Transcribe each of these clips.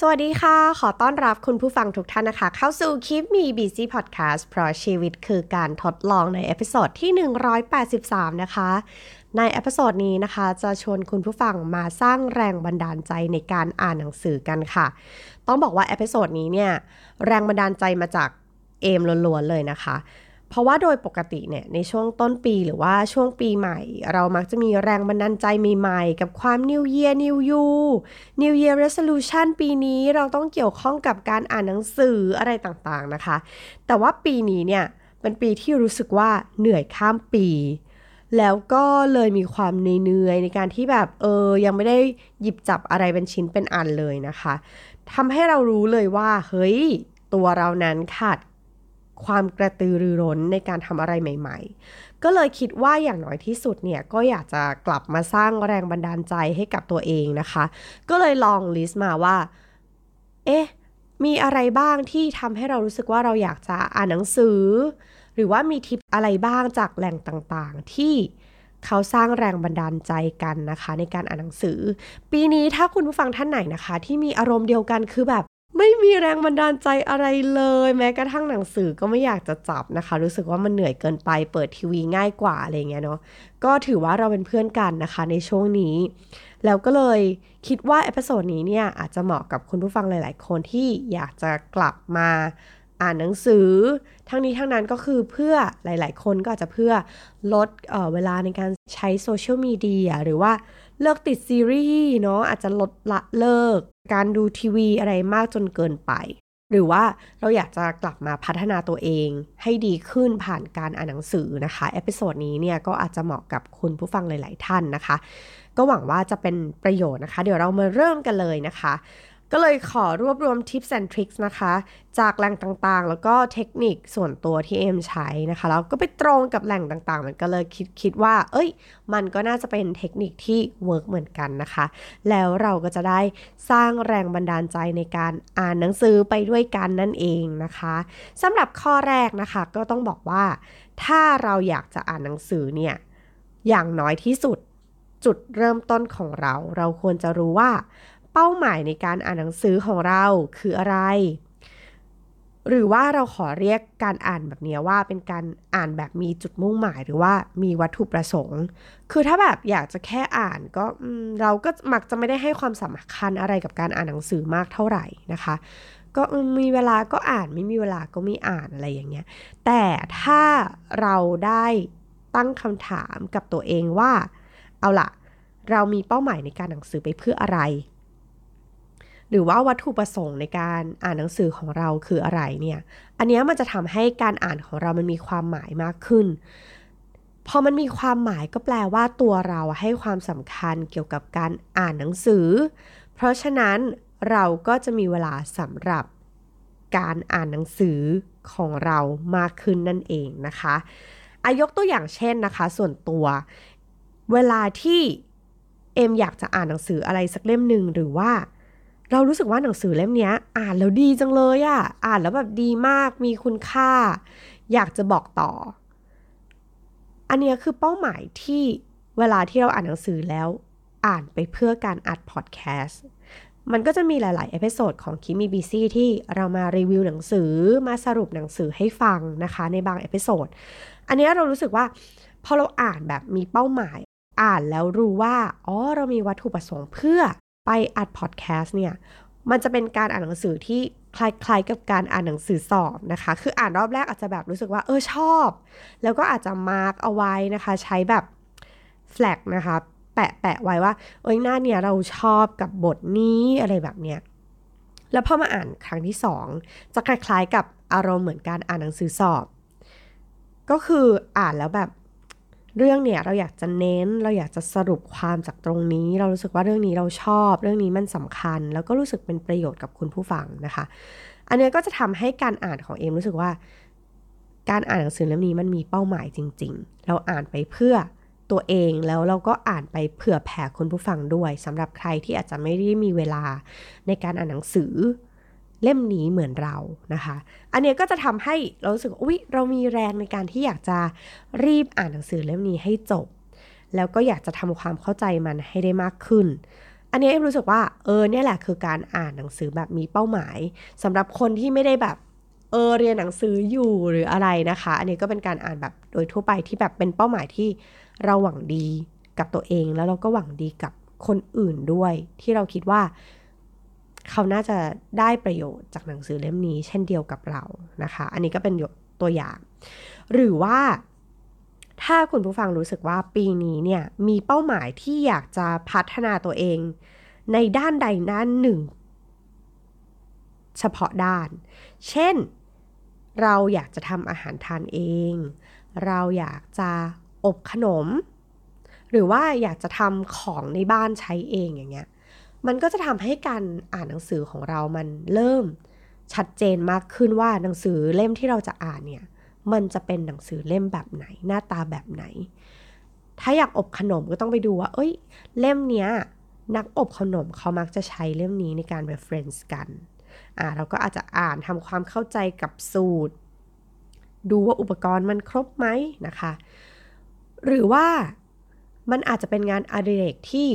สวัสดีค่ะ ขอต้อนรับคุณผู้ฟังทุกท่านนะคะ เข้าสู่ Keep Me Busy Podcast เพราะชีวิตคือการทดลองใน episode ที่ 183 นะคะ ใน episode นี้นะคะ จะชวนคุณผู้ฟังมาสร้างแรงบันดาลใจในการอ่านหนังสือกันค่ะ ต้องบอกว่า episode นี้เนี่ย แรงบันดาลใจมาจากเอ็มล้วนๆเลยนะคะ เพราะว่าโดยปกติเนี่ยในช่วงต้นปีหรือว่าช่วงปีใหม่ เรามักจะมีแรงบันดาลใจใหม่ๆ กับความ New Year New You New Year Resolution ปีนี้เราต้องเกี่ยวข้องกับการอ่านหนังสืออะไรต่างๆนะคะ แต่ว่าปีนี้เนี่ยเป็นปีที่รู้สึกว่าเหนื่อยข้ามปี แล้วก็เลยมีความเหนื่อยในการที่แบบเออยังไม่ได้หยิบจับอะไรเป็นชิ้นเป็นอันเลยนะคะทำให้เรารู้เลยว่าเฮ้ยตัวเรานั้นขาด ความกระตือรือร้นในการทำอะไรใหม่ ๆ ก็เลยคิดว่าอย่างน้อยที่สุดเนี่ยก็อยากจะกลับมาสร้างแรงบันดาลใจให้กับตัวเองนะคะ ก็เลยลองลิสต์มาว่า เอ๊ะ มีอะไรบ้างที่ทำให้เรารู้สึกว่าเราอยากจะอ่านหนังสือ หรือว่ามีทิปอะไรบ้างจากแหล่งต่างๆ ที่เขาสร้างแรงบันดาลใจกันนะคะ ในการอ่านหนังสือ ปีนี้ถ้าคุณผู้ฟังท่านไหนนะคะ ที่มีอารมณ์เดียวกันคือแบบ ไม่มีแรงบันดาลใจอะไรเลย แม้กระทั่งหนังสือก็ไม่อยากจะจับนะคะ รู้สึกว่ามันเหนื่อยเกินไปเปิดทีวีง่ายกว่าอะไรเงี้ยเนาะก็ถือว่าเราเป็นเพื่อนกันนะคะในช่วงนี้ แล้วก็เลยคิดว่า episode นี้เนี่ยอาจจะเหมาะกับคุณผู้ฟังหลาย ๆ คนที่อยากจะกลับมาอ่านหนังสือ ทั้งนี้ทั้งนั้นก็คือเพื่อหลาย ๆ คนก็อาจจะเพื่อลดเวลาในการใช้โซเชียลมีเดียหรือว่า เลิกติดซีรีส์เนาะอาจจะลดละเลิก การดูทีวีอะไรมากจนเกินไป หรือว่าเราอยากจะกลับมาพัฒนาตัวเองให้ดีขึ้นผ่านการอ่านหนังสือนะคะ episode นี้เนี่ยก็อาจจะเหมาะกับคุณผู้ฟังหลาย ๆ ท่านนะคะ ก็หวังว่าจะเป็นประโยชน์นะคะ เดี๋ยวเรามาเริ่มกันเลยนะคะ ก็เลยขอรวบรวม tips and tricks นะคะ จากแหล่งต่างๆ แล้วก็เทคนิคส่วนตัวที่เอ็มใช้นะคะ แล้วก็ไปตรงกับแหล่งต่างๆ มันก็เลยคิดคิดว่า เอ้ย มันก็น่าจะเป็นเทคนิคที่ work เหมือนกันนะคะ แล้วเราก็จะได้สร้างแรงบันดาลใจในการอ่านหนังสือไปด้วยกันนั่นเองนะคะสำหรับข้อแรกนะคะ ก็ต้องบอกว่า ถ้าเราอยากจะอ่านหนังสือเนี่ยอย่างน้อยที่สุดจุดเริ่มต้นของเรา เราควรจะรู้ว่า เป้าหมายในการอ่านหนังสือของเราคืออะไร หรือว่าเราขอเรียกการอ่านแบบนี้ว่าเป็นการอ่านแบบมีจุดมุ่งหมายหรือว่ามีวัตถุประสงค์ คือถ้าแบบอยากจะแค่อ่านก็เราก็มักจะไม่ได้ให้ความสำคัญอะไรกับการอ่านหนังสือมากเท่าไหร่นะคะ ก็มีเวลาก็อ่านไม่มีเวลาก็ไม่อ่านอะไรอย่างเงี้ย แต่ถ้าเราได้ตั้งคำถามกับตัวเองว่า เอาล่ะ เรามีเป้าหมายในการหนังสือไปเพื่ออะไร หรือว่าวัตถุประสงค์ในการอ่านหนังสือของเราคืออะไรเนี่ย อันนี้มันจะทำให้การอ่านของเรามันมีความหมายมากขึ้น พอมันมีความหมายก็แปลว่าตัวเราให้ความสำคัญเกี่ยวกับการอ่านหนังสือ เพราะฉะนั้นเราก็จะมีเวลาสำหรับการอ่านหนังสือของเรามากขึ้นนั่นเองนะคะอายกตัวอย่างเช่นนะคะ ส่วนตัว เวลาที่เอ็มอยากจะอ่านหนังสืออะไรสักเล่มหนึ่งหรือว่า เรารู้สึกว่าหนังสือเล่มนี้อ่านแล้วดีจังเลยอะอ่านแล้วแบบดีมากมีคุณค่า อยากจะบอกต่อ อันนี้คือเป้าหมายที่เวลาที่เราอ่านหนังสือแล้วอ่านไปเพื่อการอัดพอดแคสต์มันก็จะมีหลาย ๆ episode ของ Keep Me Busy ที่เรามารีวิวหนังสือมาสรุปหนังสือให้ฟังนะคะ ในบาง episode อันนี้เรารู้สึกว่าพอเราอ่านแบบมีเป้าหมาย อ่านแล้วรู้ว่าอ๋อเรามีวัตถุประสงค์เพื่อ ไปอัดพอดแคสต์เนี่ยมันจะเป็นการอ่านหนังสือที่คล้ายๆกับการอ่านหนังสือสอบนะคะ คืออ่านรอบแรกอาจจะแบบรู้สึกว่าเออชอบ แล้วก็อาจจะมาร์กเอาไว้นะคะ ใช้แบบแฟลกนะคะ แปะแปะไว้ว่า เอ้ยหน้าเนี่ยเราชอบกับบทนี้อะไรแบบเนี้ย แล้วพอมาอ่านครั้งที่สองจะคล้ายๆกับอารมณ์เหมือนการอ่านหนังสือสอบ ก็คืออ่านแล้วแบบ เรื่องเนี่ยเราอยากจะเน้นเราอยากจะสรุปความจากตรงนี้ เรารู้สึกว่าเรื่องนี้เราชอบ เรื่องนี้มันสำคัญ แล้วก็รู้สึกเป็นประโยชน์กับคุณผู้ฟังนะคะ อันนี้ก็จะทำให้การอ่านของเอมรู้สึกว่า การอ่านหนังสือเล่มนี้มันมีเป้าหมายจริง ๆ เราอ่านไปเพื่อตัวเองแล้วเราก็อ่านไปเผื่อแผ่คุณผู้ฟังด้วยสำหรับใครที่อาจจะไม่ได้มีเวลาในการอ่านหนังสือ เล่มนี้เหมือนเรานะคะ อันนี้ก็จะทำให้เราสึกอุ๊ยเรามีแรงในการที่อยากจะรีบอ่านหนังสือเล่มนี้ให้จบ แล้วก็อยากจะทำความเข้าใจมันให้ได้มากขึ้น อันนี้เอ็มรู้สึกว่าเออเนี่ยแหละคือการอ่านหนังสือแบบมีเป้าหมายสำหรับคนที่ไม่ได้แบบเออเรียนหนังสืออยู่หรืออะไรนะคะ อันนี้ก็เป็นการอ่านแบบโดยทั่วไปที่แบบเป็นเป้าหมายที่เราหวังดีกับตัวเองแล้วเราก็หวังดีกับคนอื่นด้วย ที่เราคิดว่า เขาน่าจะได้ประโยชน์จากหนังสือเล่มนี้ เช่นเดียวกับเรานะคะ อันนี้ก็เป็นตัวอย่าง หรือว่าถ้าคุณผู้ฟังรู้สึกว่าปีนี้เนี่ยมีเป้าหมายที่อยากจะพัฒนาตัวเอง ในด้านใดด้านหนึ่ง เฉพาะด้าน เช่น เราอยากจะทำอาหารทานเอง เราอยากจะอบขนม หรือว่าอยากจะทำของในบ้านใช้เองอย่างเงี้ย มันก็จะทำให้การอ่านหนังสือของเรามันเริ่มชัดเจนมากขึ้นว่าหนังสือเล่มที่เราจะอ่านเนี่ย มันจะเป็นหนังสือเล่มแบบไหน หน้าตาแบบไหน ถ้าอยากอบขนมก็ต้องไปดูว่า เอ้ย เล่มเนี้ยนักอบขนมเขามักจะใช้เล่มนี้ในการ reference กัน อ่าเราก็อาจจะอ่านทำความเข้าใจกับสูตร ดูว่าอุปกรณ์มันครบไหมนะคะ หรือว่ามันอาจจะเป็นงานอดิเรกที่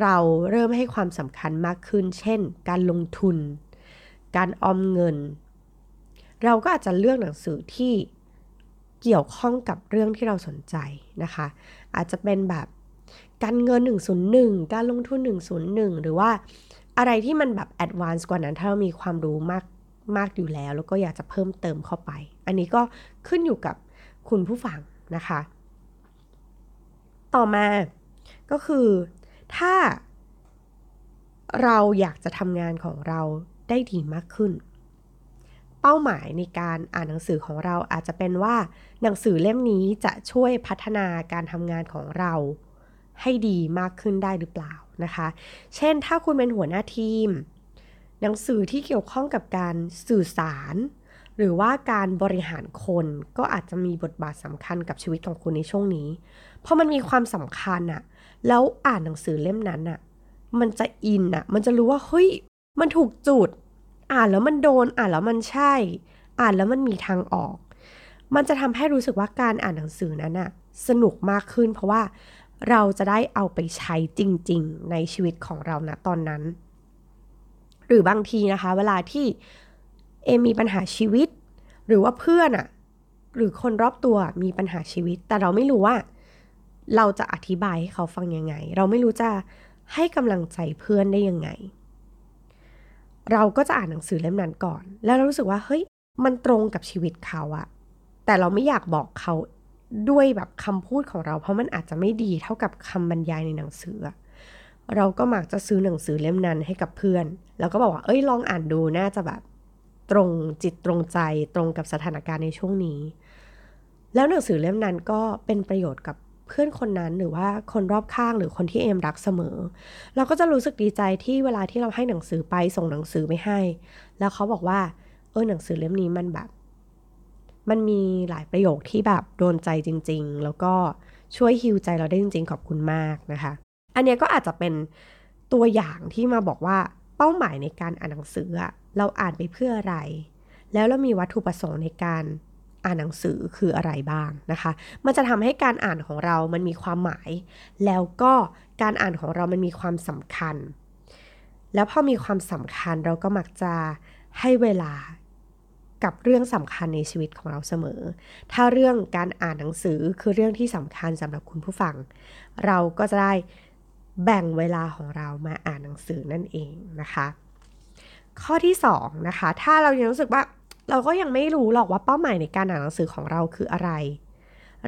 เราเริ่มให้ความสำคัญมากขึ้น เช่น การลงทุน การออมเงิน เราก็อาจจะเลือกหนังสือที่เกี่ยวข้องกับเรื่องที่เราสนใจนะคะ อาจจะเป็นแบบการเงิน 101 การลงทุน 101 หรือว่าอะไรที่มันแบบแอดวานซ์กว่านั้น ถ้าเรามีความรู้มากมากอยู่แล้ว แล้วก็อยากจะเพิ่มเติมเข้าไป อันนี้ก็ขึ้นอยู่กับคุณผู้ฟังนะคะ ต่อมาก็คือ ถ้าเราอยากจะทำงานของเราได้ดีมากขึ้น เป้าหมายในการอ่านหนังสือของเราอาจจะเป็นว่า หนังสือเล่มนี้จะช่วยพัฒนาการทำงานของเราให้ดีมากขึ้นได้หรือเปล่านะคะ เช่นถ้าคุณเป็นหัวหน้าทีม หนังสือที่เกี่ยวข้องกับการสื่อสาร หรือว่าการบริหารคนก็อาจจะมีบทบาทสำคัญกับชีวิตของคุณในช่วงนี้ เพราะมันมีความสำคัญอะ แล้วอ่านหนังสือเล่มนั้นอะมันจะอินอะมันจะรู้ว่าเฮ้ย มันถูกจุด อ่านแล้วมันโดน อ่านแล้วมันใช่ อ่านแล้วมันมีทางออก มันจะทำให้รู้สึกว่าการอ่านหนังสือนั้นอะสนุกมากขึ้น เพราะว่าเราจะได้เอาไปใช้จริง ๆ ในชีวิตของเรานะตอนนั้น หรือบางทีนะคะ เวลาที่เอมีปัญหาชีวิต หรือว่าเพื่อนอะหรือคนรอบตัวมีปัญหาชีวิต แต่เราไม่รู้ว่า เราจะอธิบายให้เขาฟังยังไง เราไม่รู้จะให้กำลังใจเพื่อนได้ยังไง เราก็จะอ่านหนังสือเล่มนั้นก่อน แล้วเรารู้สึกว่าเฮ้ยมันตรงกับชีวิตเขาอะแต่เราไม่อยากบอกเขาด้วยแบบคำพูดของเรา เพราะมันอาจจะไม่ดีเท่ากับคำบรรยายในหนังสือ เราก็มักจะซื้อหนังสือเล่มนั้นให้กับเพื่อน แล้วก็บอกว่า เอ้ยลองอ่านดูน่าจะแบบตรงจิตตรงใจตรงกับสถานการณ์ในช่วงนี้ แล้วหนังสือเล่มนั้นก็เป็นประโยชน์กับ เพื่อนคนนั้นหรือว่าคนรอบข้างหรือคนที่เอมรักเสมอ เราก็จะรู้สึกดีใจที่เวลาที่เราให้หนังสือไปส่งหนังสือไปให้ แล้วเขาบอกว่า เออหนังสือเล่มนี้มันแบบ มันมีหลายประโยคที่แบบโดนใจจริง ๆ แล้วก็ช่วยฮิวใจเราได้จริง ๆ ขอบคุณมากนะคะ อันนี้ก็อาจจะเป็นตัวอย่างที่มาบอกว่าเป้าหมายในการอ่านหนังสือเราอ่านไปเพื่ออะไร แล้วเรามีวัตถุประสงค์ในการ อ่านหนังสือคืออะไรบ้างนะคะ มันจะทำให้การอ่านของเรามันมีความหมาย แล้วก็การอ่านของเรามันมีความสำคัญ แล้วพอมีความสำคัญเราก็มักจะให้เวลากับเรื่องสำคัญในชีวิตของเราเสมอ ถ้าเรื่องการอ่านหนังสือคือเรื่องที่สำคัญสำหรับคุณผู้ฟัง เราก็จะได้แบ่งเวลาของเรามาอ่านหนังสือนั่นเองนะคะ ข้อที่2นะคะ ถ้าเรายังรู้สึกว่า เราก็ยังไม่รู้หรอกว่าเป้าหมายในการอ่านหนังสือของเราคืออะไร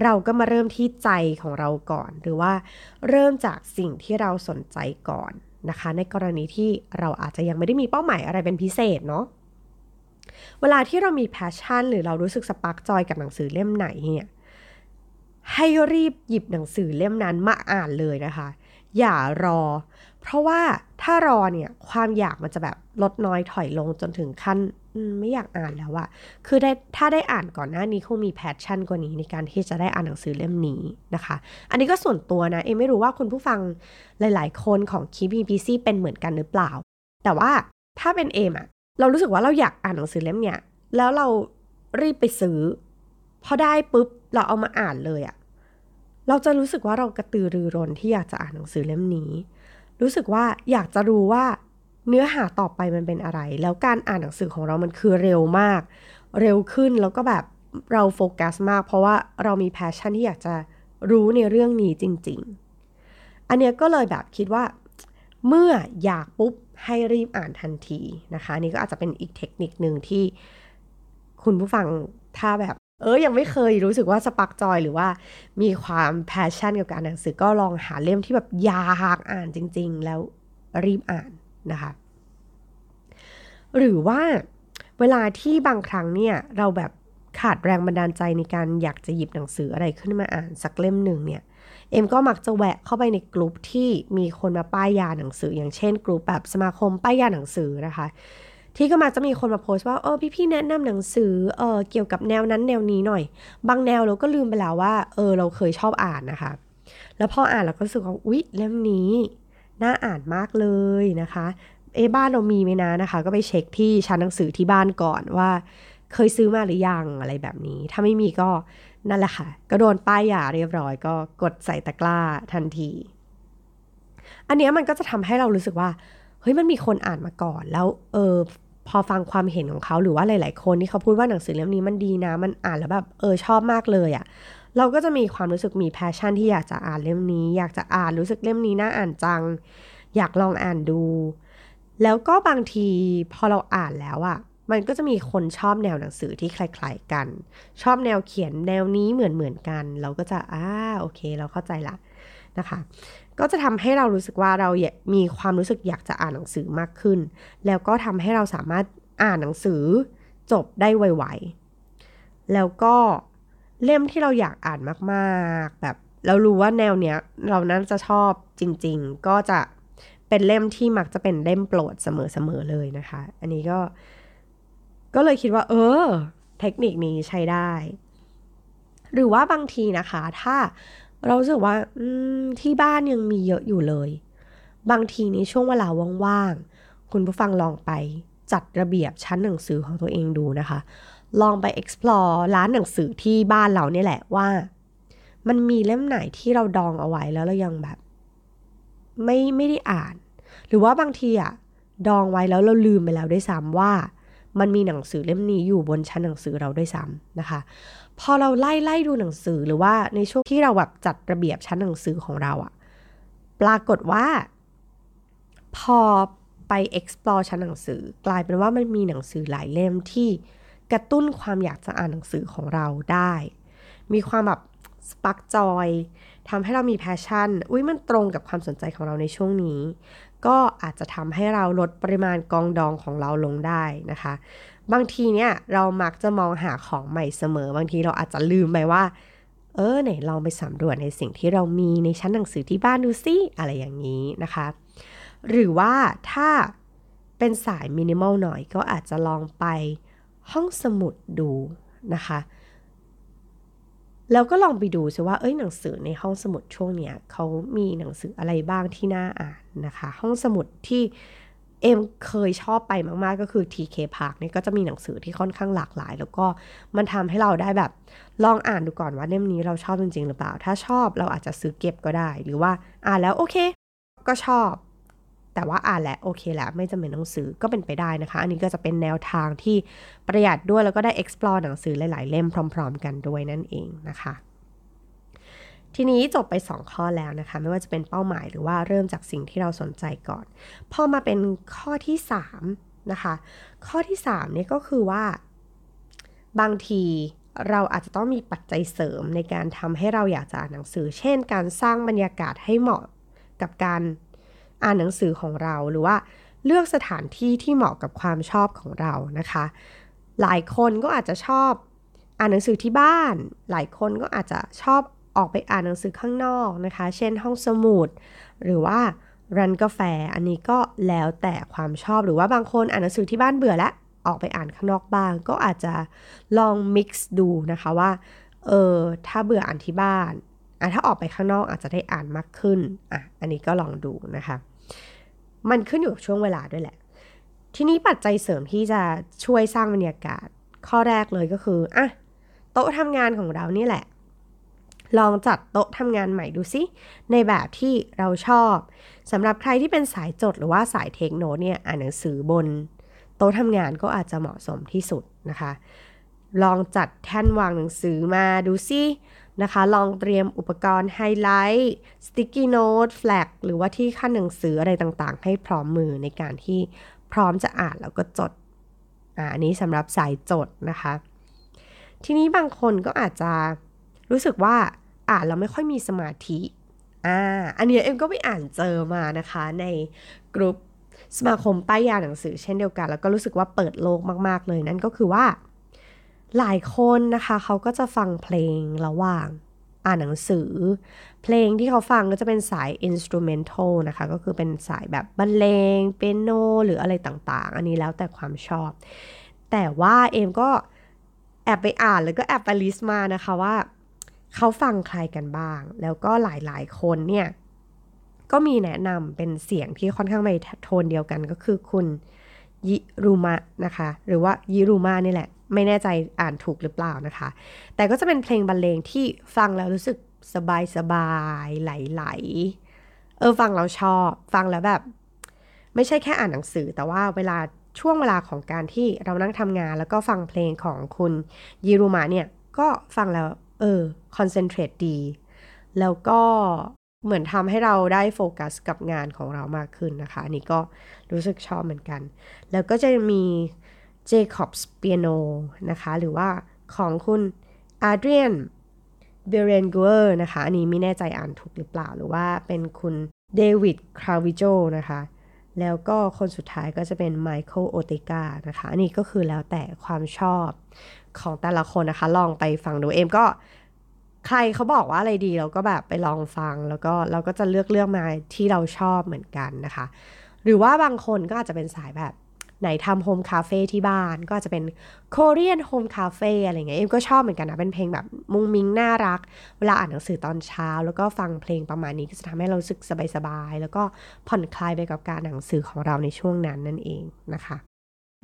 เราก็มาเริ่มที่ใจของเราก่อน หรือว่าเริ่มจากสิ่งที่เราสนใจก่อนนะคะ ในกรณีที่เราอาจจะยังไม่ได้มีเป้าหมายอะไรเป็นพิเศษเนาะเวลาที่เรามี passion หรือเรารู้สึก spark joy กับหนังสือเล่มไหนเนี่ยให้รีบหยิบหนังสือเล่มนั้นมาอ่านเลยนะคะ อย่ารอ เพราะว่าถ้ารอเนี่ยความอยากมันจะแบบลดน้อยถอยลงจนถึงขั้น ไม่อยากอ่านแล้วอะคือได้ถ้าได้อ่านก่อนหน้านี้คงมี passion กว่านี้ในการที่จะได้อ่านหนังสือเล่มนี้นะคะ อันนี้ก็ส่วนตัวนะ เอไม่รู้ว่าคุณผู้ฟังหลาย ๆ คนของคีบีพีซีเป็นเหมือนกันหรือเปล่า แต่ว่าถ้าเป็นเอมอะเรารู้สึกว่าเราอยากอ่านหนังสือเล่มเนี้ยแล้วเรารีบไปซื้อ พอได้ปุ๊บเราเอามาอ่านเลยอะเราจะรู้สึกว่าเรากระตือรือร้นที่อยากจะอ่านหนังสือเล่มนี้ รู้สึกว่าอยากจะรู้ว่า เนื้อหาต่อไปมันเป็นอะไร แล้วการอ่านหนังสือของเรามันคือเร็วมาก เร็วขึ้นแล้วก็แบบเราโฟกัสมาก เพราะว่าเรามี passion ที่อยากจะรู้ในเรื่องนี้จริง ๆ อันเนี้ยก็เลยแบบคิดว่า เมื่ออยากปุ๊บให้รีบอ่านทันทีนะคะนี่ก็อาจจะเป็นอีกเทคนิคหนึ่งที่คุณผู้ฟังถ้าแบบ เออยังไม่เคยรู้สึกว่า spark joy หรือว่ามีความ passion กับการอ่านหนังสือก็ลองหาเล่มที่แบบอยากอ่านจริง ๆ แล้วรีบอ่าน นะคะหรือว่าเวลาที่บางครั้งเนี่ย เราแบบขาดแรงบันดาลใจในการอยากจะหยิบหนังสืออะไรขึ้นมาอ่านสักเล่มหนึ่งเนี่ย เอ็มก็มักจะแวะเข้าไปในกลุ่มที่มีคนมาป้ายยาหนังสือ อย่างเช่น กลุ่มแบบสมาคมป้ายยาหนังสือนะคะ ที่ก็มักจะมีคนมาโพสต์ว่าเออพี่ๆแนะนำหนังสือเออเกี่ยวกับแนวนั้นแนวนี้หน่อย บางแนวเราก็ลืมไปแล้วว่าเออเราเคยชอบอ่านนะคะ แล้วพออ่านเราก็รู้สึกว่าอุ๊ยเล่มนี้ น่าอ่านมากเลยนะคะ เอบ้านเรามีไหมนะนะคะ ก็ไปเช็คที่ชั้นหนังสือที่บ้านก่อนว่า เคยซื้อมาหรือยังอะไรแบบนี้ ถ้าไม่มีก็นั่นแหละค่ะ ก็โดนป้ายยาเรียบร้อย ก็กดใส่ตะกร้าทันที อันนี้มันก็จะทำให้เรารู้สึกว่าเฮ้ยมันมีคนอ่านมาก่อนแล้วเออพอฟังความเห็นของเขาหรือว่าหลาย ๆ คนที่เขาพูดว่าหนังสือเล่มนี้มันดีนะ มันอ่านแล้วแบบเออชอบมากเลยอะ่ะ เราก็จะมีความรู้สึกมีแพชชั่นที่อยากจะอ่านเล่มนี้ อยากจะอ่านรู้สึกเล่มนี้น่าอ่านจัง อยากลองอ่านดู แล้วก็บางทีพอเราอ่านแล้วอะ่ะมันก็จะมีคนชอบแนวหนังสือที่คล้ายๆกัน ชอบแนวเขียนแนวนี้เหมือนๆกัน เราก็จะอ่าโอเค เราเข้าใจละนะคะ ก็จะทำให้เรารู้สึกว่าเรามีความรู้สึกอยากจะอ่านหนังสือมากขึ้น แล้วก็ทำให้เราสามารถอ่านหนังสือจบได้ไวๆแล้วก็ เล่มที่เราอยากอ่านมากๆ แบบเรารู้ว่าแนวเนี้ย เราน่าจะชอบจริง ๆ ก็จะเป็นเล่มที่มักจะเป็นเล่มโปรดเสมอๆเลยนะคะ อันนี้ก็ ก็เลยคิดว่า เออ เทคนิคนี้ใช้ได้ หรือว่าบางทีนะคะ ถ้าเราสึกว่าที่บ้านยังมีเยอะอยู่เลย บางทีในช่วงเวลาว่างๆ คุณผู้ฟังลองไปจัดระเบียบชั้นหนังสือของตัวเองดูนะคะ ลองไป explore ร้านหนังสือที่บ้านเราเนี่ยแหละว่า มันมีเล่มไหนที่เราดองเอาไว้แล้วเรายังแบบ ไม่ไม่ได้อ่าน หรือว่าบางทีอะดองไว้แล้วเราลืมไปแล้วด้วยซ้ำว่า มันมีหนังสือเล่มนี้อยู่บนชั้นหนังสือเราด้วยซ้ำนะคะ พอเราไล่ไล่ดูหนังสือหรือว่าในช่วงที่เราแบบจัดระเบียบชั้นหนังสือของเราอะปรากฏว่า พอไป explore ชั้นหนังสือกลายเป็นว่ามันมีหนังสือหลายเล่มที่ กระตุ้นความอยากจะอ่านหนังสือของเราได้ มีความแบบสปักจอยทำให้เรามีแพชชั่น อุ้ยมันตรงกับความสนใจของเราในช่วงนี้ ก็อาจจะทำให้เราลดปริมาณกองดองของเราลงได้นะคะ บางทีเนี่ยเรามักจะมองหาของใหม่เสมอ บางทีเราอาจจะลืมไปว่า เออไหนลองไปสำรวจในสิ่งที่เรามีในชั้นหนังสือที่บ้านดูซิอะไรอย่างนี้นะคะ หรือว่าถ้าเป็นสายมินิมอลหน่อยก็อาจจะลองไป ห้องสมุดดูนะคะ แล้วก็ลองไปดูซิว่าเอ้ยหนังสือในห้องสมุดช่วงเนี้ยเขามีหนังสืออะไรบ้างที่น่าอ่านนะคะ ห้องสมุดที่เอ็มเคยชอบไปมาก ๆ ก็คือ TK Park เนี่ยก็จะมีหนังสือที่ค่อนข้างหลากหลาย แล้วก็มันทำให้เราได้แบบ ลองอ่านดูก่อนว่าเล่มนี้เราชอบจริง ๆ หรือเปล่า ถ้าชอบเราอาจจะซื้อเก็บก็ได้ หรือว่าอ่านแล้วโอเค ก็ชอบ แต่ว่าอ่านแล้วโอเคแล้วไม่จำเป็นต้องซื้อก็เป็นไปได้นะคะ อันนี้ก็จะเป็นแนวทางที่ประหยัดด้วยแล้วก็ได้ explore หนังสือหลาย ๆ เล่มพร้อม ๆ กันด้วยนั่นเองนะคะทีนี้จบไป 2 ข้อแล้วนะคะ ไม่ว่าจะเป็นเป้าหมายหรือว่าเริ่มจากสิ่งที่เราสนใจก่อน พอมาเป็นข้อที่3นะคะ ข้อที่3เนี่ยก็คือว่า บางทีเราอาจจะต้องมีปัจจัยเสริมในการทำให้เราอยากจะอ่านหนังสือ เช่น การสร้างบรรยากาศให้เหมาะกับการ อ่านหนังสือของเราหรือว่าเลือกสถานที่ที่เหมาะกับความชอบของเรานะคะ หลายคนก็อาจจะชอบอ่านหนังสือที่บ้าน หลายคนก็อาจจะชอบออกไปอ่านหนังสือข้างนอกนะคะ เช่นห้องสมุด หรือว่าร้านกาแฟ อันนี้ก็แล้วแต่ความชอบ หรือว่าบางคนอ่านหนังสือที่บ้านเบื่อแล้วออกไปอ่านข้างนอกบ้าง ก็อาจจะลองมิกซ์ดูนะคะว่า เออ ถ้าเบื่ออ่านที่บ้าน อะถ้าออกไปข้างนอกอาจจะได้อ่านมากขึ้นอะอันนี้ก็ลองดูนะคะ มันขึ้นอยู่กับช่วงเวลาด้วยแหละ ทีนี้ปัจจัยเสริมที่จะช่วยสร้างบรรยากาศ ข้อแรกเลยก็คืออะโต๊ะทำงานของเรานี่แหละ ลองจัดโต๊ะทำงานใหม่ดูสิในแบบที่เราชอบสำหรับใครที่เป็นสายจดหรือว่าสาย take note เนี่ยอ่านหนังสือบน โต๊ะทำงานก็อาจจะเหมาะสมที่สุดนะคะ ลองจัดแท่นวางหนังสือมาดูสิ นะคะ ลองเตรียมอุปกรณ์ highlight sticky note flag หรือว่าที่คั่นหนังสืออะไรต่างๆ ให้พร้อมมือในการที่พร้อมจะอ่านแล้วก็จดอ่าอันนี้สำหรับสายจดนะคะ ทีนี้บางคนก็อาจจะรู้สึกว่าอ่านแล้วไม่ค่อยมีสมาธิอ่าอันนี้เอ็มก็ไปอ่านเจอมานะคะในกลุ่มสมาคมป้ายยาหนังสือเช่นเดียวกัน แล้วก็รู้สึกว่าเปิดโลกมาก ๆ เลยนั่นก็คือว่า หลายคนนะคะเขาก็จะฟังเพลงระหว่างอ่านหนังสือ เพลงที่เขาฟังก็จะเป็นสายอินสตูเมนทัลนะคะ ก็คือเป็นสายแบบบรรเลงเปียโนหรืออะไรต่างๆ อันนี้แล้วแต่ความชอบ แต่ว่าเอมก็แอบไปอ่านแล้วก็แอบไปลิสต์มานะคะว่า เขาฟังใครกันบ้าง แล้วก็หลายๆคนเนี่ย ก็มีแนะนำเป็นเสียงที่ค่อนข้างไปโทนเดียวกันก็คือคุณยิรุมะนะคะ หรือว่ายิรุมะนี่แหละ ไม่แน่ใจอ่านถูกหรือเปล่านะคะ แต่ก็จะเป็นเพลงบรรเลงที่ฟังแล้วรู้สึกสบายสบายไหลๆเออฟังแล้วชอบฟังแล้วแบบ ไม่ใช่แค่อ่านหนังสือ แต่ว่าเวลาช่วงเวลาของการที่เรานั่งทำงาน แล้วก็ฟังเพลงของคุณยิรุมะเนี่ยก็ฟังแล้วเออคอนเซนเทรตดี แล้วก็เหมือนทำให้เราได้โฟกัสกับงานของเรามากขึ้นนะคะ อันนี้ก็รู้สึกชอบเหมือนกัน แล้วก็จะมี Jacob's Piano นะคะหรือว่าของคุณ Adrian b e r e n g u e r นะคะอันนี้ไม่แน่ใจอ่านถูกหรือเปล่า หรือว่าเป็นคุณเดวิดคราวิโจนะคะแล้วก็คนสุดท้ายก็จะเป็นไมเคิลโอเตกานะคะ อันนี้ก็คือแล้วแต่ความชอบของแต่ละคนนะคะ ลองไปฟังดูเอมก็ใครเขาบอกว่าอะไรดีเราก็แบบไปลองฟังแล้วก็เราก็จะเลือกเลือกมาที่เราชอบเหมือนกันนะคะ หรือว่าบางคนก็อาจจะเป็นสายแบบ ไหนทำโฮมคาเฟ่ที่บ้านก็อาจจะเป็นโคเรียนโฮมคาเฟ่อะไรเงี้ยเอ็มก็ชอบเหมือนกันนะ เป็นเพลงแบบมุงมิงน่ารัก เวลาอ่านหนังสือตอนเช้า แล้วก็ฟังเพลงประมาณนี้ก็จะทำให้เราสึกสบายๆ แล้วก็ผ่อนคลายไปกับการอ่านหนังสือของเราในช่วงนั้นนั่นเองนะคะ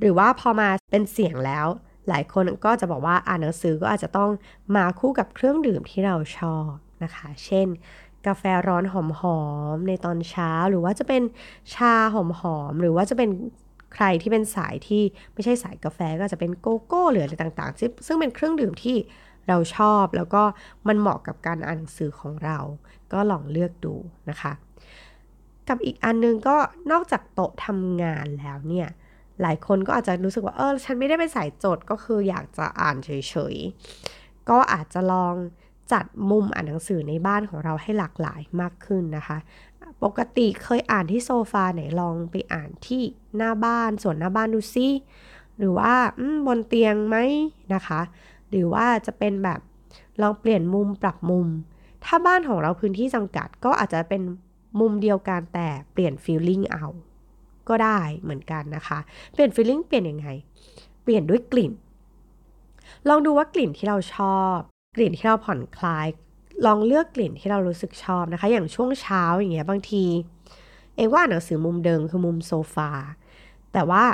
หรือว่าพอมาเป็นเสียงแล้วหลายคนก็จะบอกว่าอ่านหนังสือก็อาจจะต้องมาคู่กับเครื่องดื่มที่เราชอบนะคะ เช่น กาแฟร้อนหอมๆในตอนเช้า หรือว่าจะเป็นชาหอมๆหรือว่าจะเป็น ใครที่เป็นสายที่ไม่ใช่สายกาแฟก็จะเป็นโกโก้หรืออะไรต่างๆ ซึ่งเป็นเครื่องดื่มที่เราชอบแล้วก็มันเหมาะกับการอ่านหนังสือของเรา ก็ลองเลือกดูนะคะ กับอีกอันนึงก็นอกจากโต๊ะทำงานแล้วเนี่ยหลายคนก็อาจจะรู้สึกว่าเออฉันไม่ได้เป็นสายจดก็คืออยากจะอ่านเฉยๆ ก็อาจจะลองจัดมุมอ่านหนังสือในบ้านของเราให้หลากหลายมากขึ้นนะคะ ปกติเคยอ่านที่โซฟาไหนลองไปอ่านที่หน้าบ้านส่วนหน้าบ้านดูซิหรือว่าบนเตียงไหมนะคะ หรือว่าจะเป็นแบบลองเปลี่ยนมุมปรับมุม ถ้าบ้านของเราพื้นที่จำกัดก็อาจจะเป็นมุมเดียวกันแต่เปลี่ยนฟีลลิ่งเอาก็ได้เหมือนกันนะคะ เปลี่ยนฟีลลิ่งเปลี่ยนยังไง เปลี่ยนด้วยกลิ่น ลองดูว่ากลิ่นที่เราชอบ กลิ่นที่เราผ่อนคลาย ลองเลือกกลิ่นที่เรารู้สึกชอบนะคะ อย่างช่วงเช้าอย่างเงี้ยบางที เองว่าหนังสือมุมเดิมคือมุมโซฟา แต่ว่า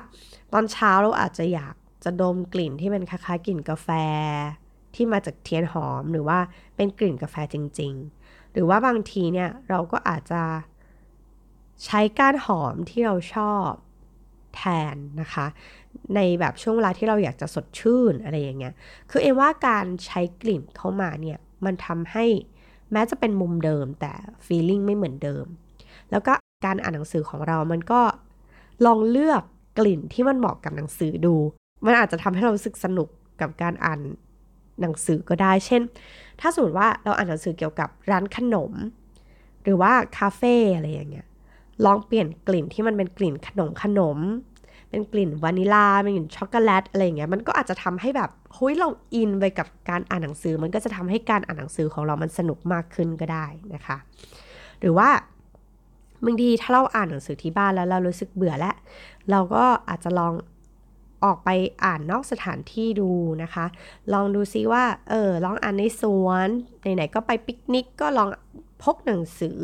ตอนเช้าเราอาจจะอยากจะดมกลิ่นที่เป็นคล้ายๆกลิ่นกาแฟ ที่มาจากเทียนหอมหรือว่าเป็นกลิ่นกาแฟจริง ๆ หรือว่าบางทีเนี่ยเราก็อาจจะใช้ก้านหอมที่เราชอบแทนนะคะ ในแบบช่วงเวลาที่เราอยากจะสดชื่นอะไรอย่างเงี้ย คือเอว่าการใช้กลิ่นเข้ามาเนี่ย มันทำให้แม้จะเป็นมุมเดิมแต่ฟีลลิ่งไม่เหมือนเดิม แล้วก็การอ่านหนังสือของเรามันก็ลองเลือกกลิ่นที่มันเหมาะกับหนังสือดู มันอาจจะทำให้เรารู้สึกสนุกกับการอ่านหนังสือก็ได้ เช่น ถ้าสมมติว่าเราอ่านหนังสือเกี่ยวกับร้านขนม หรือว่าคาเฟ่อะไรอย่างเงี้ย ลองเปลี่ยนกลิ่นที่มันเป็นกลิ่นขนมขนม เป็นกลิ่นวานิลาเป็นกลิ่นช็อกโกแลตอะไรอย่างเงี้ยมันก็อาจจะทำให้แบบเฮ้ยเราอินไปกับการอ่านหนังสือ มันก็จะทำให้การอ่านหนังสือของเรามันสนุกมากขึ้นก็ได้นะคะ หรือว่าบางทีถ้าเราอ่านหนังสือที่บ้านแล้วเรารู้สึกเบื่อแล้วเราก็อาจจะลองออกไปอ่านนอกสถานที่ดูนะคะ ลองดูซิว่า เออ ลองอ่านในสวน ไหนๆ ก็ไปปิกนิก ก็ลองพกหนังสือ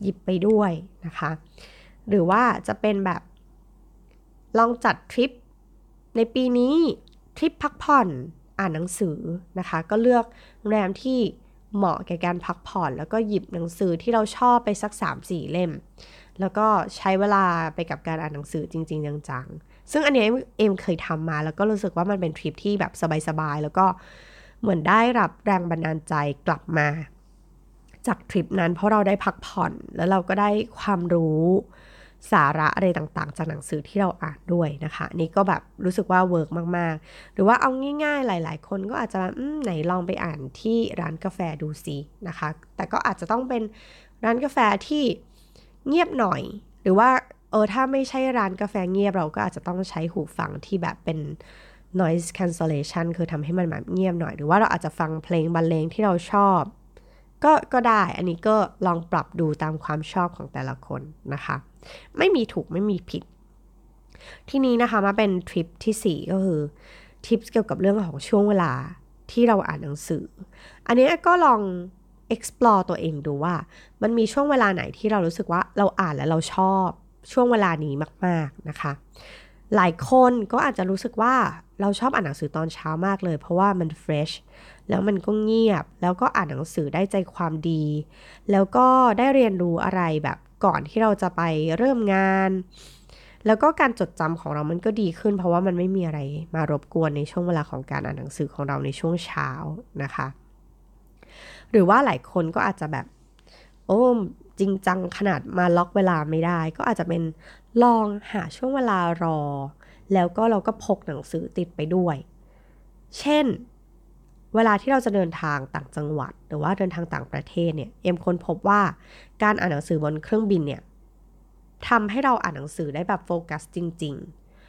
หยิบไปด้วยนะคะ หรือว่าจะเป็นแบบ ลองจัดทริปในปีนี้ทริปพักผ่อนอ่านหนังสือนะคะ ก็เลือกโรงแรมที่เหมาะแก่การพักผ่อน แล้วก็หยิบหนังสือที่เราชอบไปสัก 3-4 เล่ม แล้วก็ใช้เวลาไปกับการอ่านหนังสือจริง ๆ จังๆ ซึ่งอันนี้เอ็มเคยทำมา แล้วก็รู้สึกว่ามันเป็นทริปที่แบบสบายๆ แล้วก็เหมือนได้รับแรงบันดาลใจกลับมา จากทริปนั้นเพราะเราได้พักผ่อนแล้วเราก็ได้ความรู้ สาระอะไรต่างๆ จากหนังสือที่เราอ่านด้วยนะคะนี่ก็แบบรู้สึกว่า work มากๆ หรือว่าเอาง่ายๆ หลาย ๆ คนก็อาจจะไหนลองไปอ่านที่ร้านกาแฟดูซินะคะ แต่ก็อาจจะต้องเป็นร้านกาแฟที่เงียบหน่อย หรือว่าเออถ้าไม่ใช่ร้านกาแฟเงียบเราก็อาจจะต้องใช้หูฟังที่แบบเป็น noise cancellation คือทำให้มันแบบเงียบหน่อย หรือว่าเราอาจจะฟังเพลงบรรเลงที่เราชอบ ก็ก็ได้อันนี้ก็ลองปรับดูตามความชอบของแต่ละคนนะคะ ไม่มีถูกไม่มีผิด ที่นี้นะคะมาเป็นทริปที่ 4 ก็คือทิปเกี่ยวกับเรื่องของช่วงเวลาที่เราอ่านหนังสือ อันนี้ก็ลอง explore ตัวเองดูว่า มันมีช่วงเวลาไหนที่เรารู้สึกว่าเราอ่านแล้วเราชอบช่วงเวลานี้มาก ๆนะคะ หลายคนก็อาจจะรู้สึกว่าเราชอบอ่านหนังสือตอนเช้ามากเลย เพราะว่ามันเฟรชแล้วมันก็เงียบ แล้วก็อ่านหนังสือได้ใจความดี แล้วก็ได้เรียนรู้อะไรแบบ ก่อนที่เราจะไปเริ่มงาน แล้วก็การจดจำของเรามันก็ดีขึ้น เพราะว่ามันไม่มีอะไรมารบกวนในช่วงเวลาของการอ่านหนังสือของเราในช่วงเช้านะคะ หรือว่าหลายคนก็อาจจะแบบ โอ้จริงจังขนาดมาล็อกเวลาไม่ได้ ก็อาจจะเป็นลองหาช่วงเวลารอ แล้วก็เราก็พกหนังสือติดไปด้วย เช่น เวลาที่เราจะเดินทางต่างจังหวัด หรือว่าเดินทางต่างประเทศเนี่ยเอ็มค้นพบว่าการอ่านหนังสือบนเครื่องบินเนี่ยทำให้เราอ่านหนังสือได้แบบโฟกัสจริง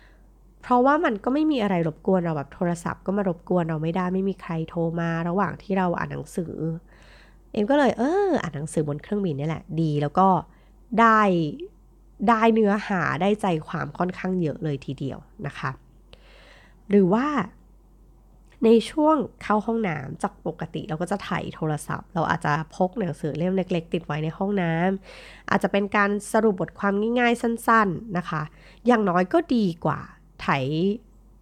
ๆ เพราะว่ามันก็ไม่มีอะไรรบกวนเราแบบโทรศัพท์ก็มารบกวนเราไม่ได้ไม่มีใครโทรมาระหว่างที่เราอ่านหนังสือ เอ็มก็เลยเอออ่านหนังสือบนเครื่องบินนี่แหละดี แล้วก็ได้ได้เนื้อหาได้ใจความค่อนข้างเยอะเลยทีเดียวนะคะ หรือว่า ในช่วงเข้าห้องน้ำจากปกติเราก็จะถ่ายโทรศัพท์ เราอาจจะพกหนังสือเล่มเล็ก ๆ ติดไว้ในห้องน้ำอาจจะเป็นการสรุปบทความง่ายๆ สั้น ๆนะคะ อย่างน้อยก็ดีกว่าถ่าย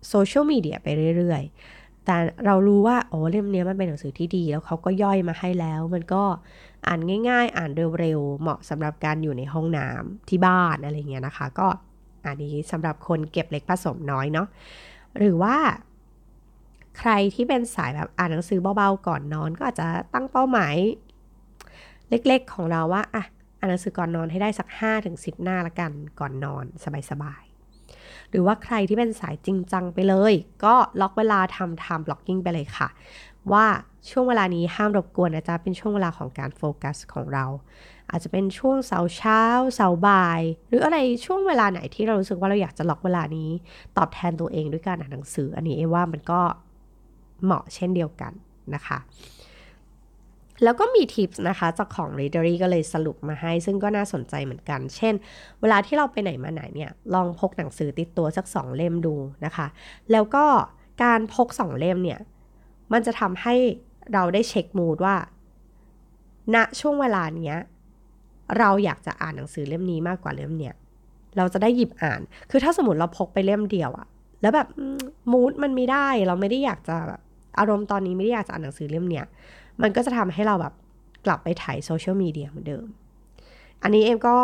โซเชียลมีเดียไปเรื่อยๆ แต่เรารู้ว่าโอ้เล่มนี้มันเป็นหนังสือที่ดี แล้วเขาก็ย่อยมาให้แล้ว มันก็อ่านง่าย ๆ อ่านเร็วๆ เหมาะสำหรับการอยู่ในห้องน้ำที่บ้านอะไรเงี้ยนะคะ ก็อันนี้สำหรับคนเก็บเล็กผสมน้อยเนาะหรือว่า ใครที่เป็นสายแบบอ่านหนังสือเบาๆก่อนนอน ก็อาจจะตั้งเป้าหมายเล็กๆของเราว่าอะอ่านหนังสือก่อนนอนให้ได้สัก5ถึง10 หน้าละกันก่อนนอนสบายๆ หรือว่าใครที่เป็นสายจริงจังไปเลย ก็ล็อกเวลาทำ time blocking ไปเลยค่ะ ว่าช่วงเวลานี้ห้ามรบกวนนะจ๊ะเป็นช่วงเวลาของการโฟกัสของเรา อาจจะเป็นช่วงเสาร์เช้าเสาร์บ่าย หรืออะไรช่วงเวลาไหนที่เรารู้สึกว่าเราอยากจะล็อกเวลานี้ ตอบแทนตัวเองด้วยการอ่านหนังสือ อันนี้เอว่ามันก็ เหมาะเช่นเดียวกันนะคะ แล้วก็มีทิปส์นะคะ จากของ Readery ก็เลยสรุปมาให้ ซึ่งก็น่าสนใจเหมือนกัน เช่น เวลาที่เราไปไหนมาไหนเนี่ย ลองพกหนังสือติดตัวสักสองเล่มดูนะคะ แล้วก็การพกสองเล่มเนี่ย มันจะทำให้เราได้เช็คมูดว่าณช่วงเวลาเนี้ยเราอยากจะอ่านหนังสือเล่มนี้มากกว่าเล่มเนี้ยเราจะได้หยิบอ่าน คือถ้าสมมติเราพกไปเล่มเดียวอะแล้วแบบมูดมันไม่ได้ เราไม่ได้อยากจะแบบ อารมณ์ตอนนี้ไม่ได้อยากจะอ่านหนังสือเล่มเนี้ยมันก็จะทำให้เราแบบกลับไปถ่ายโซเชียลมีเดียเหมือนเดิม อันนี้เอ็มก็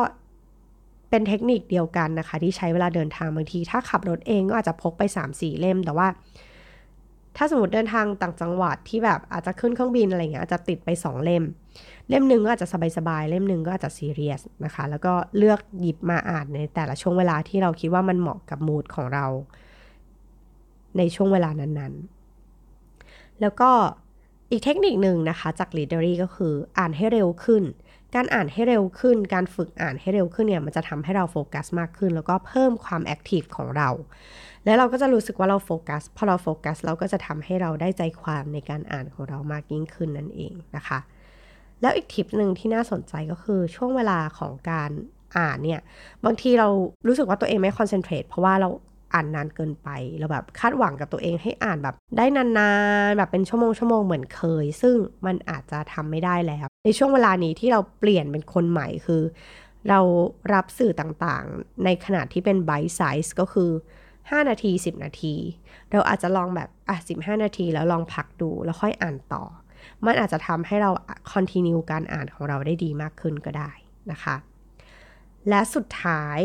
เป็นเทคนิคเดียวกันนะคะ ที่ใช้เวลาเดินทางบางที ถ้าขับรถเองก็อาจจะพกไป 3-4 เล่ม แต่ว่า ถ้าสมมติเดินทางต่างจังหวัดที่แบบอาจจะขึ้นเครื่องบินอะไรเงี้ยอาจจะติดไป 2 เล่ม เล่มหนึ่งก็อาจจะสบายๆเล่มหนึ่งก็อาจจะซีเรียสนะคะ แล้วก็เลือกหยิบมาอ่านในแต่ละช่วงเวลาที่เราคิดว่ามันเหมาะกับมูดของเรา ในช่วงเวลานั้นๆ แล้วก็อีกเทคนิคหนึ่งนะคะจาก Readery ก็คืออ่านให้เร็วขึ้น การอ่านให้เร็วขึ้น การฝึกอ่านให้เร็วขึ้นเนี่ยมันจะทำให้เราโฟกัสมากขึ้น แล้วก็เพิ่มความ active ของเรา แล้วเราก็จะรู้สึกว่าเราโฟกัส พอเราโฟกัสเราก็จะทำให้เราได้ใจความในการอ่านของเรามากยิ่งขึ้นนั่นเองนะคะ แล้วอีกทิปหนึ่งที่น่าสนใจก็คือช่วงเวลาของการอ่านเนี่ยบางทีเรารู้สึกว่าตัวเองไม่ concentrate เพราะว่าเรา อ่านนานเกินไปเราแบบคาดหวังกับตัวเองให้อ่านแบบได้นานๆแบบเป็นชั่วโมงชั่วโมงเหมือนเคย ซึ่งมันอาจจะทำไม่ได้แล้ว ในช่วงเวลานี้ที่เราเปลี่ยนเป็นคนใหม่คือ เรารับสื่อต่างๆ ในขนาดที่เป็นไบต์ไซส์ก็คือ 5 นาที 10 นาที เราอาจจะลองแบบอะ15 นาทีแล้วลองพักดูแล้วค่อยอ่านต่อ มันอาจจะทำให้เรา continue การอ่านของเราได้ดีมากขึ้นก็ได้นะคะ และสุดท้าย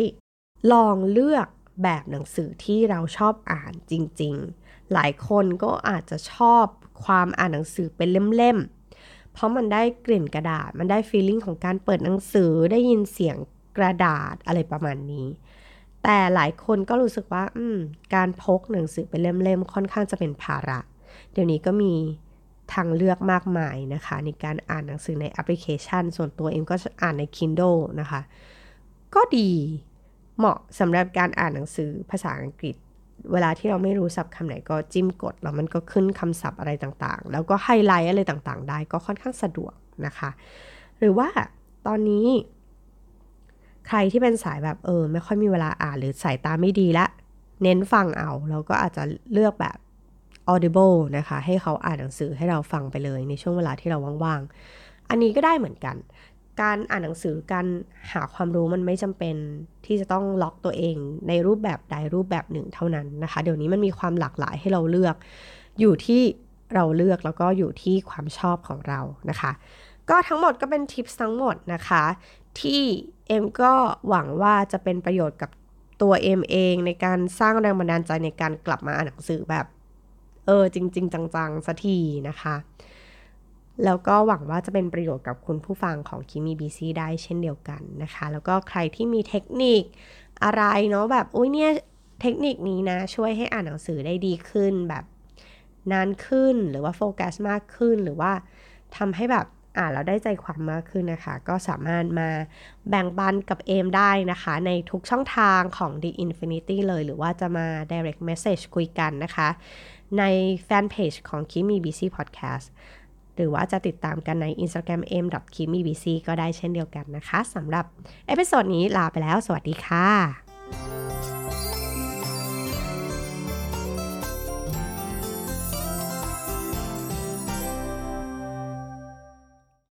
ลองเลือก แบบหนังสือที่เราชอบอ่านจริงๆ หลายคนก็อาจจะชอบความอ่านหนังสือเป็นเล่มๆ เพราะมันได้กลิ่นกระดาษ มันได้ฟีลลิ่งของการเปิดหนังสือได้ยินเสียงกระดาษอะไรประมาณนี้ แต่หลายคนก็รู้สึกว่าการพกหนังสือเป็นเล่มๆ ค่อนข้างจะเป็นภาระ เดี๋ยวนี้ก็มีทางเลือกมากมายนะคะ ในการอ่านหนังสือในแอปพลิเคชัน ส่วนตัวเองก็อ่านใน Kindle นะคะ ก็ดี เหมาะสำหรับการอ่านหนังสือภาษาอังกฤษ เวลาที่เราไม่รู้ศัพท์คำไหนก็จิ้มกด แล้วมันก็ขึ้นคำศัพท์อะไรต่างๆ แล้วก็ไฮไลท์อะไรต่างๆ ได้ก็ค่อนข้างสะดวกนะคะ หรือว่าตอนนี้ ใครที่เป็นสายแบบเออ ไม่ค่อยมีเวลาอ่านหรือสายตาไม่ดีละ เน้นฟังเอาเราก็อาจจะเลือกแบบ audible นะคะ ให้เขาอ่านหนังสือให้เราฟังไปเลยในช่วงเวลาที่เราว่างๆ อันนี้ก็ได้เหมือนกัน การอ่านหนังสือการหาความรู้มันไม่จำเป็นที่จะต้องล็อกตัวเองในรูปแบบใดรูปแบบหนึ่งเท่านั้นนะคะ เดี๋ยวนี้มันมีความหลากหลายให้เราเลือก อยู่ที่เราเลือกแล้วก็อยู่ที่ความชอบของเรานะคะ ก็ทั้งหมดก็เป็นทิปทั้งหมดนะคะ ที่เอ็มก็หวังว่าจะเป็นประโยชน์กับตัวเอ็มเองในการสร้างแรงบันดาลใจในการกลับมาอ่านหนังสือแบบ เออจริง ๆ จังๆสักทีนะคะ แล้วก็หวังว่าจะเป็นประโยชน์กับคุณผู้ฟังของคิมีบีซีได้เช่นเดียวกันนะคะ แล้วก็ใครที่มีเทคนิคอะไรเนาะแบบอุ้ยเนี่ยเทคนิคนี้นะ ช่วยให้อ่านหนังสือได้ดีขึ้นแบบนานขึ้นหรือว่าโฟกัสมากขึ้นหรือว่าทำให้แบบอ่านแล้วได้ใจความมากขึ้นนะคะ ก็สามารถมาแบ่งปันกับเอมได้นะคะ ในทุกช่องทางของ The Infinity เลยหรือว่าจะมา direct message คุยกันนะคะ ในแฟนเพจของ Keep Me Busy Podcast หรือว่าจะติดตามกันใน Instagram m k i m i b c ก็ได้เช่นเดียวกันนะคะสำหรับ episode นี้ลาไปแล้ว สวัสดีค่ะ